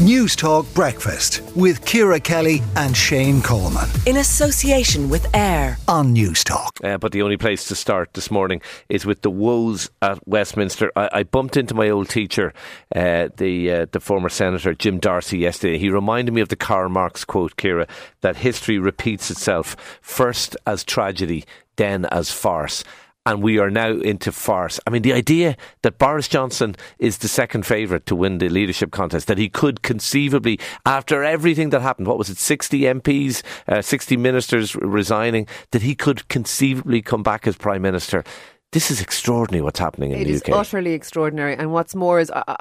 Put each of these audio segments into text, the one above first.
Newstalk Breakfast with Ciara Kelly and Shane Coleman. In association with AIR on Newstalk. Uh, but the only place to start this morning is with the woes at Westminster. I, I bumped into my old teacher, uh, the uh, the former Senator Jim D'Arcy, yesterday. He reminded me of the Karl Marx quote, Ciara, that history repeats itself first as tragedy, then as farce and we are now into farce. I mean, the idea that Boris Johnson is the second favourite to win the leadership contest, that he could conceivably, after everything that happened, what was it, 60 MPs, uh, 60 ministers resigning, that he could conceivably come back as Prime Minister. This is extraordinary what's happening in it the UK. It is utterly extraordinary. And what's more is, uh, uh,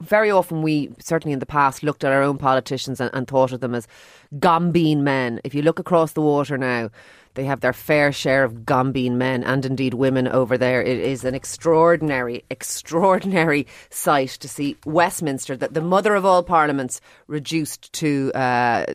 very often we, certainly in the past, looked at our own politicians and, and thought of them as gombeen men. If you look across the water now, they have their fair share of gombeen men and indeed women over there. It is an extraordinary, extraordinary sight to see Westminster, that the mother of all parliaments, reduced to uh,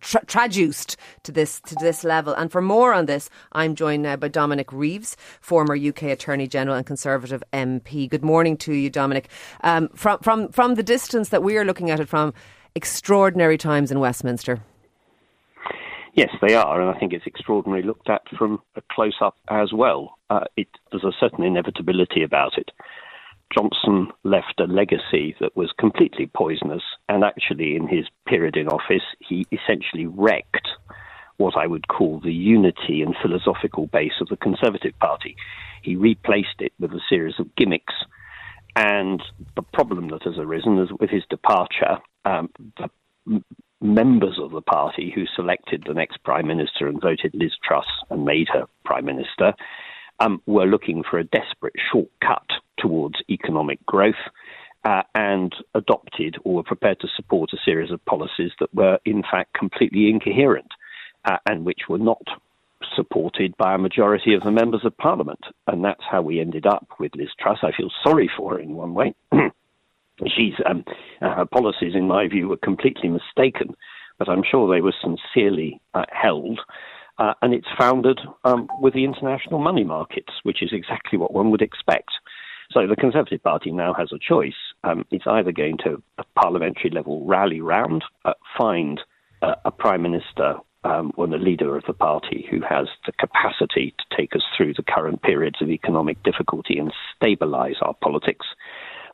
tra- traduced to this to this level. And for more on this, I'm joined now by Dominic Reeves, former UK Attorney General and Conservative MP. Good morning to you, Dominic. Um, from from from the distance that we are looking at it from, extraordinary times in Westminster. Yes, they are, and I think it's extraordinary looked at from a close up as well. Uh, it, there's a certain inevitability about it. Johnson left a legacy that was completely poisonous, and actually, in his period in office, he essentially wrecked what I would call the unity and philosophical base of the Conservative Party. He replaced it with a series of gimmicks. And the problem that has arisen is with his departure, um, the members of the party who selected the next prime minister and voted Liz Truss and made her prime minister um, were looking for a desperate shortcut towards economic growth. Uh, and adopted or were prepared to support a series of policies that were, in fact, completely incoherent uh, and which were not supported by a majority of the members of parliament. And that's how we ended up with Liz Truss. I feel sorry for her in one way. She's um, uh, her policies, in my view, were completely mistaken, but I'm sure they were sincerely uh, held. Uh, and it's founded um, with the international money markets, which is exactly what one would expect. So the Conservative Party now has a choice. Um, it's either going to, at parliamentary level, rally round, uh, find uh, a prime minister um, or the leader of the party who has the capacity to take us through the current periods of economic difficulty and stabilise our politics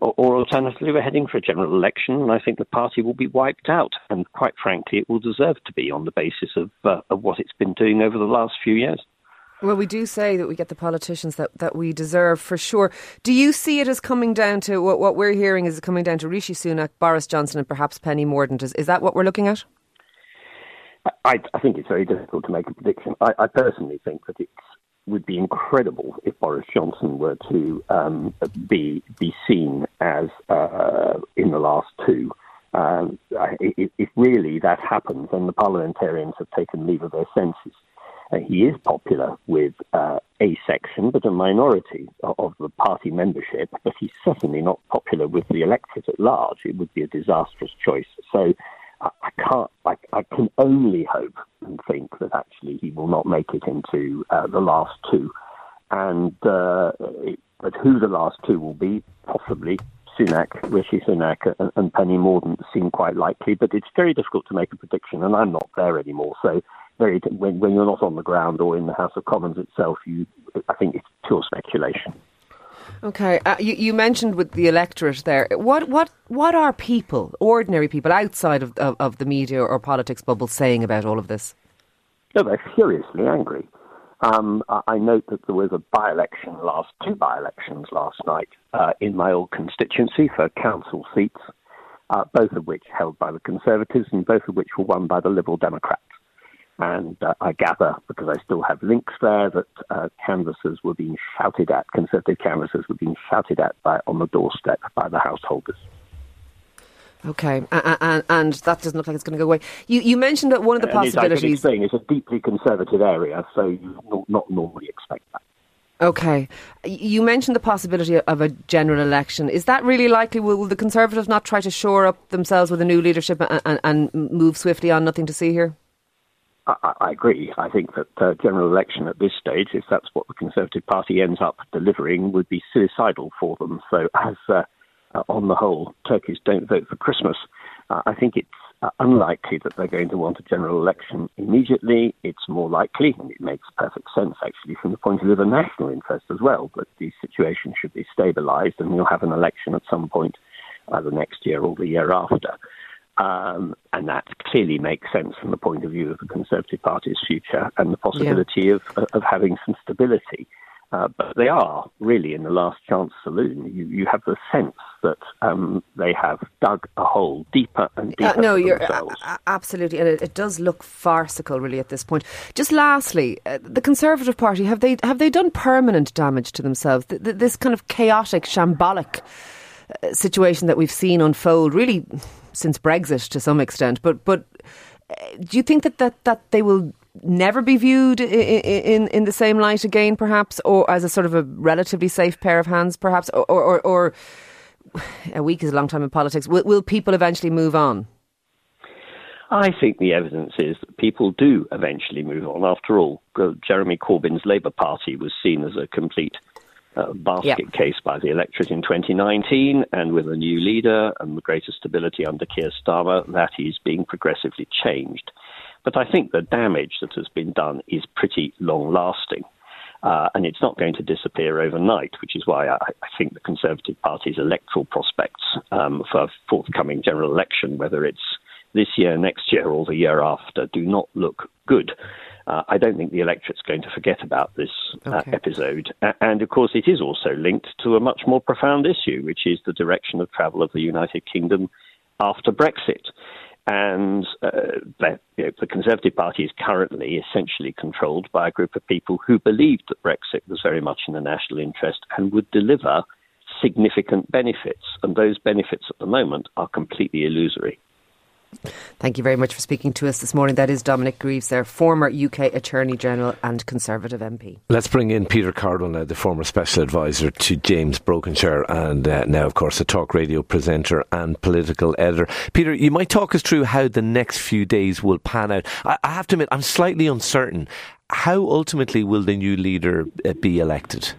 or, or alternatively, we're heading for a general election, and I think the party will be wiped out. And quite frankly, it will deserve to be on the basis of, uh, of what it's been doing over the last few years. Well, we do say that we get the politicians that, that we deserve for sure. Do you see it as coming down to what, what we're hearing is coming down to Rishi Sunak, Boris Johnson, and perhaps Penny Mordaunt? Is, is that what we're looking at? I, I think it's very difficult to make a prediction. I, I personally think that it's would be incredible if Boris Johnson were to um, be be seen as uh, in the last two. Um, if, if, really that happens, then the parliamentarians have taken leave of their senses. Uh, he is popular with uh, a section, but a minority of the party membership, but he's certainly not popular with the electorate at large. It would be a disastrous choice. So I, can't. I, I, can only hope and think that actually he will not make it into uh, the last two, and uh, it, but who the last two will be, possibly Sunak, Rishi Sunak, and, and Penny Mordaunt seem quite likely. But it's very difficult to make a prediction, and I'm not there anymore. So very when, when you're not on the ground or in the House of Commons itself, you I think it's pure speculation. Okay, uh, you, you, mentioned with the electorate there. What what what are people, ordinary people outside of, of, of the media or politics bubble, saying about all of this? No, they're furiously angry. Um, I note that there was a by-election last, two by-elections last night uh, in my old constituency for council seats, uh, both of which held by the Conservatives and both of which were won by the Liberal Democrats. And uh, I gather, because I still have links there, that uh, canvassers were being shouted at, Conservative canvassers were being shouted at by, on the doorstep by the householders. Okay, and, and, and, that doesn't look like it's going to go away. You, you mentioned that one of the and possibilities. It's, it's a deeply conservative area, so you not, not normally expect that. Okay. You mentioned the possibility of a general election. Is that really likely? Will, will the Conservatives not try to shore up themselves with a new leadership and, and, and move swiftly on nothing to see here? I, I agree. I think that uh, general election at this stage, if that's what the Conservative Party ends up delivering, would be suicidal for them. So, as uh, uh, on the whole, Turkish don't vote for Christmas. Uh, I think it's uh, unlikely that they're going to want a general election immediately. It's more likely, and it makes perfect sense actually from the point of view of the national interest as well, that the situation should be stabilised and we'll have an election at some point either next year or the year after. Um, and that clearly makes sense from the point of view of the Conservative Party's future and the possibility yeah. of, of having some stability. Uh, but they are really in the last chance saloon. You, you have the sense that um, they have dug a hole deeper and uh, deeper. Uh, no, you're absolutely, and it, it, does look farcical, really, at this point. Just lastly, uh, the Conservative Party have they have they done permanent damage to themselves? Th- th- this kind of chaotic, shambolic uh, situation that we've seen unfold, really since Brexit to some extent. But but eh, do you think that that, that they will never be viewed in, in, in the same light again, perhaps, or as a sort of a relatively safe pair of hands, perhaps, or, or, or a week is a long time in politics. Will, will people eventually move on? I think the evidence is that people do eventually move on. After all, Jeremy Corbyn's Labour Party was seen as a complete uh, basket yep. case by the electorate in 2019, and with a new leader and greater stability under Keir Starmer, that is being progressively changed. But I think the damage that has been done is pretty long lasting. Uh, and it's not going to disappear overnight, which is why I, I think the Conservative Party's electoral prospects um, for a forthcoming general election, whether it's this year, next year, or the year after, do not look good. Uh, I don't think the electorate's going to forget about this uh, okay. episode. And of course, it is also linked to a much more profound issue, which is the direction of travel of the United Kingdom after Brexit. And uh, the, you know, the Conservative Party is currently essentially controlled by a group of people who believed that Brexit was very much in the national interest and would deliver significant benefits. And those benefits at the moment are completely illusory. Thank you very much for speaking to us this morning. That is Dominic Greaves, their former UK Attorney General and Conservative MP. Let's bring in Peter Cardwell now, the former Special Advisor to James Brokenshire and uh, now, of course, a talk radio presenter and political editor. Peter, you might talk us through how the next few days will pan out. I, I have to admit, I'm slightly uncertain. How ultimately will the new leader uh, be elected?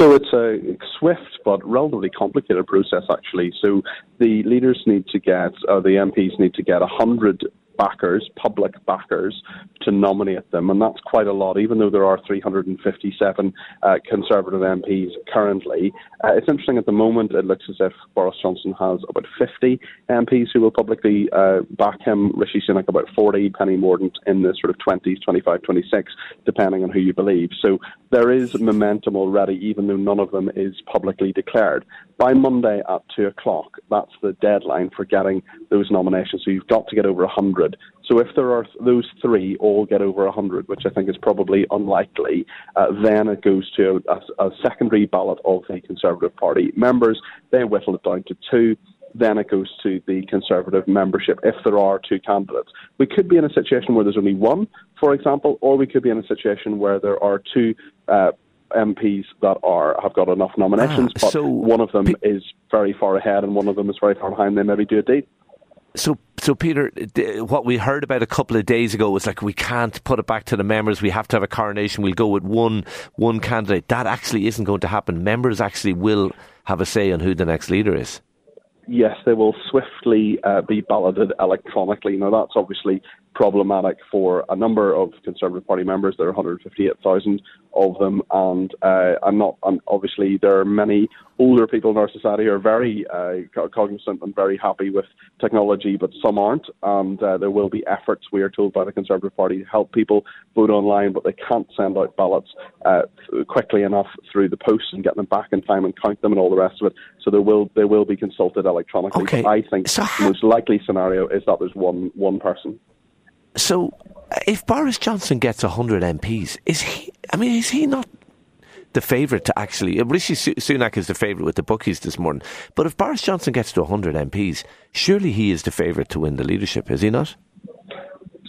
So it's a swift but relatively complicated process, actually. So the leaders need to get, or the MPs need to get 100 backers, public backers, to nominate them, and that's quite a lot, even though there are 357 uh, Conservative MPs currently. Uh, it's interesting at the moment, it looks as if Boris Johnson has about 50 MPs who will publicly uh, back him, Rishi Sunak about 40, Penny Mordaunt in the sort of 20s, 25, 26, depending on who you believe. So there is momentum already, even though none of them is publicly declared. By Monday at 2 o'clock, that's the deadline for getting those nominations. So you've got to get over 100 so if there are those three all get over 100, which I think is probably unlikely, uh, then it goes to a, a, secondary ballot of the Conservative Party members. They whittle it down to two. Then it goes to the Conservative membership if there are two candidates. We could be in a situation where there's only one, for example, or we could be in a situation where there are two. Uh, MPs that are have got enough nominations, ah, so but one of them is very far ahead and one of them is very far behind. They maybe do a deal. So, so Peter, what we heard about a couple of days ago was like we can't put it back to the members. We have to have a coronation. We'll go with one one candidate. That actually isn't going to happen. Members actually will have a say on who the next leader is. Yes, they will swiftly uh, be balloted electronically. Now, that's obviously problematic for a number of Conservative Party members. There are 158,000 of them, and uh, I'm not. And obviously, there are many older people in our society who are very uh, cognizant and very happy with technology, but some aren't. And uh, there will be efforts, we are told by the Conservative Party, to help people vote online, but they can't send out ballots uh, quickly enough through the post and get them back in time and count them and all the rest of it. So there will they will be consulted electronically. Okay. I think so the most likely scenario is that there's one one person. So, if Boris Johnson gets 100 MPs, is he, I mean, is he not the favourite to actually. Uh, Rishi Sunak is the favourite with the bookies this morning. But if Boris Johnson gets to 100 MPs, surely he is the favourite to win the leadership, is he not?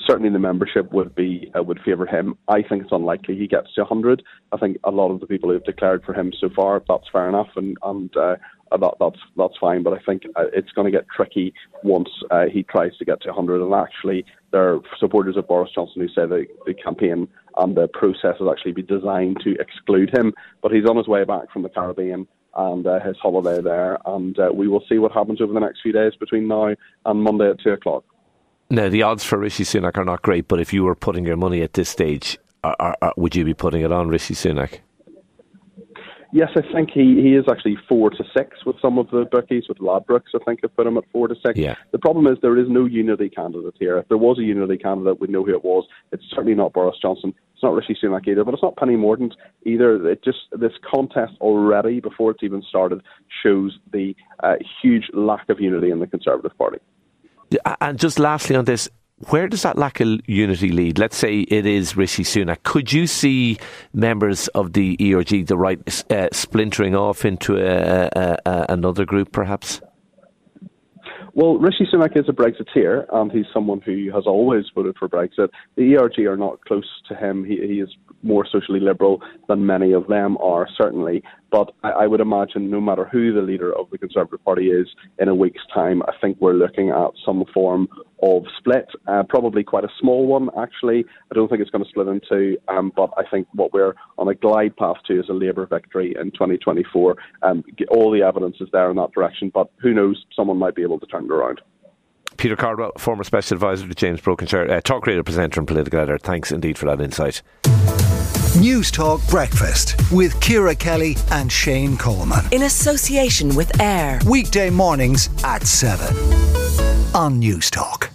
Certainly, the membership would be uh, would favour him. I think it's unlikely he gets to 100. I think a lot of the people who have declared for him so far, that's fair enough, and and uh, that, that's that's fine. But I think uh, it's going to get tricky once uh, he tries to get to 100. And actually, there are supporters of Boris Johnson who say the, the campaign and the process has actually been designed to exclude him. But he's on his way back from the Caribbean and uh, his holiday there. And uh, we will see what happens over the next few days between now and Monday at 2 o'clock. Now, the odds for Rishi Sunak are not great, but if you were putting your money at this stage, are, are, are, would you be putting it on Rishi Sunak? Yes, I think he, he is actually four to six with some of the bookies. With Ladbrokes, I think have put him at four to six. Yeah. The problem is there is no unity candidate here. If there was a unity candidate, we'd know who it was. It's certainly not Boris Johnson. It's not Rishi Sunak either, but it's not Penny Mordaunt either. It just this contest already before it's even started shows the uh, huge lack of unity in the Conservative Party. And just lastly on this, where does that lack of unity lead? Let's say it is Rishi Sunak. Could you see members of the ERG, the right, uh, splintering off into a, a, a, another group, perhaps? Well, Rishi Sunak is a Brexiteer, and he's someone who has always voted for Brexit. The ERG are not close to him. He, he is more socially liberal than many of them are, certainly. But I, I, would imagine no matter who the leader of the Conservative Party is in a week's time, I think we're looking at some form of split. Uh, probably quite a small one, actually. I don't think it's going to split in two, um, but I think what we're on a glide path to is a Labour victory in 2024. Um, all the evidence is there in that direction, but who knows? Someone might be able to turn it around. Peter Cardwell, former special advisor to James Brokenshire, uh, talk radio presenter and political editor. Thanks indeed for that insight. Newstalk Breakfast with Ciara Kelly and Shane Coleman. In association with AIR. Weekday mornings at 7 on Newstalk.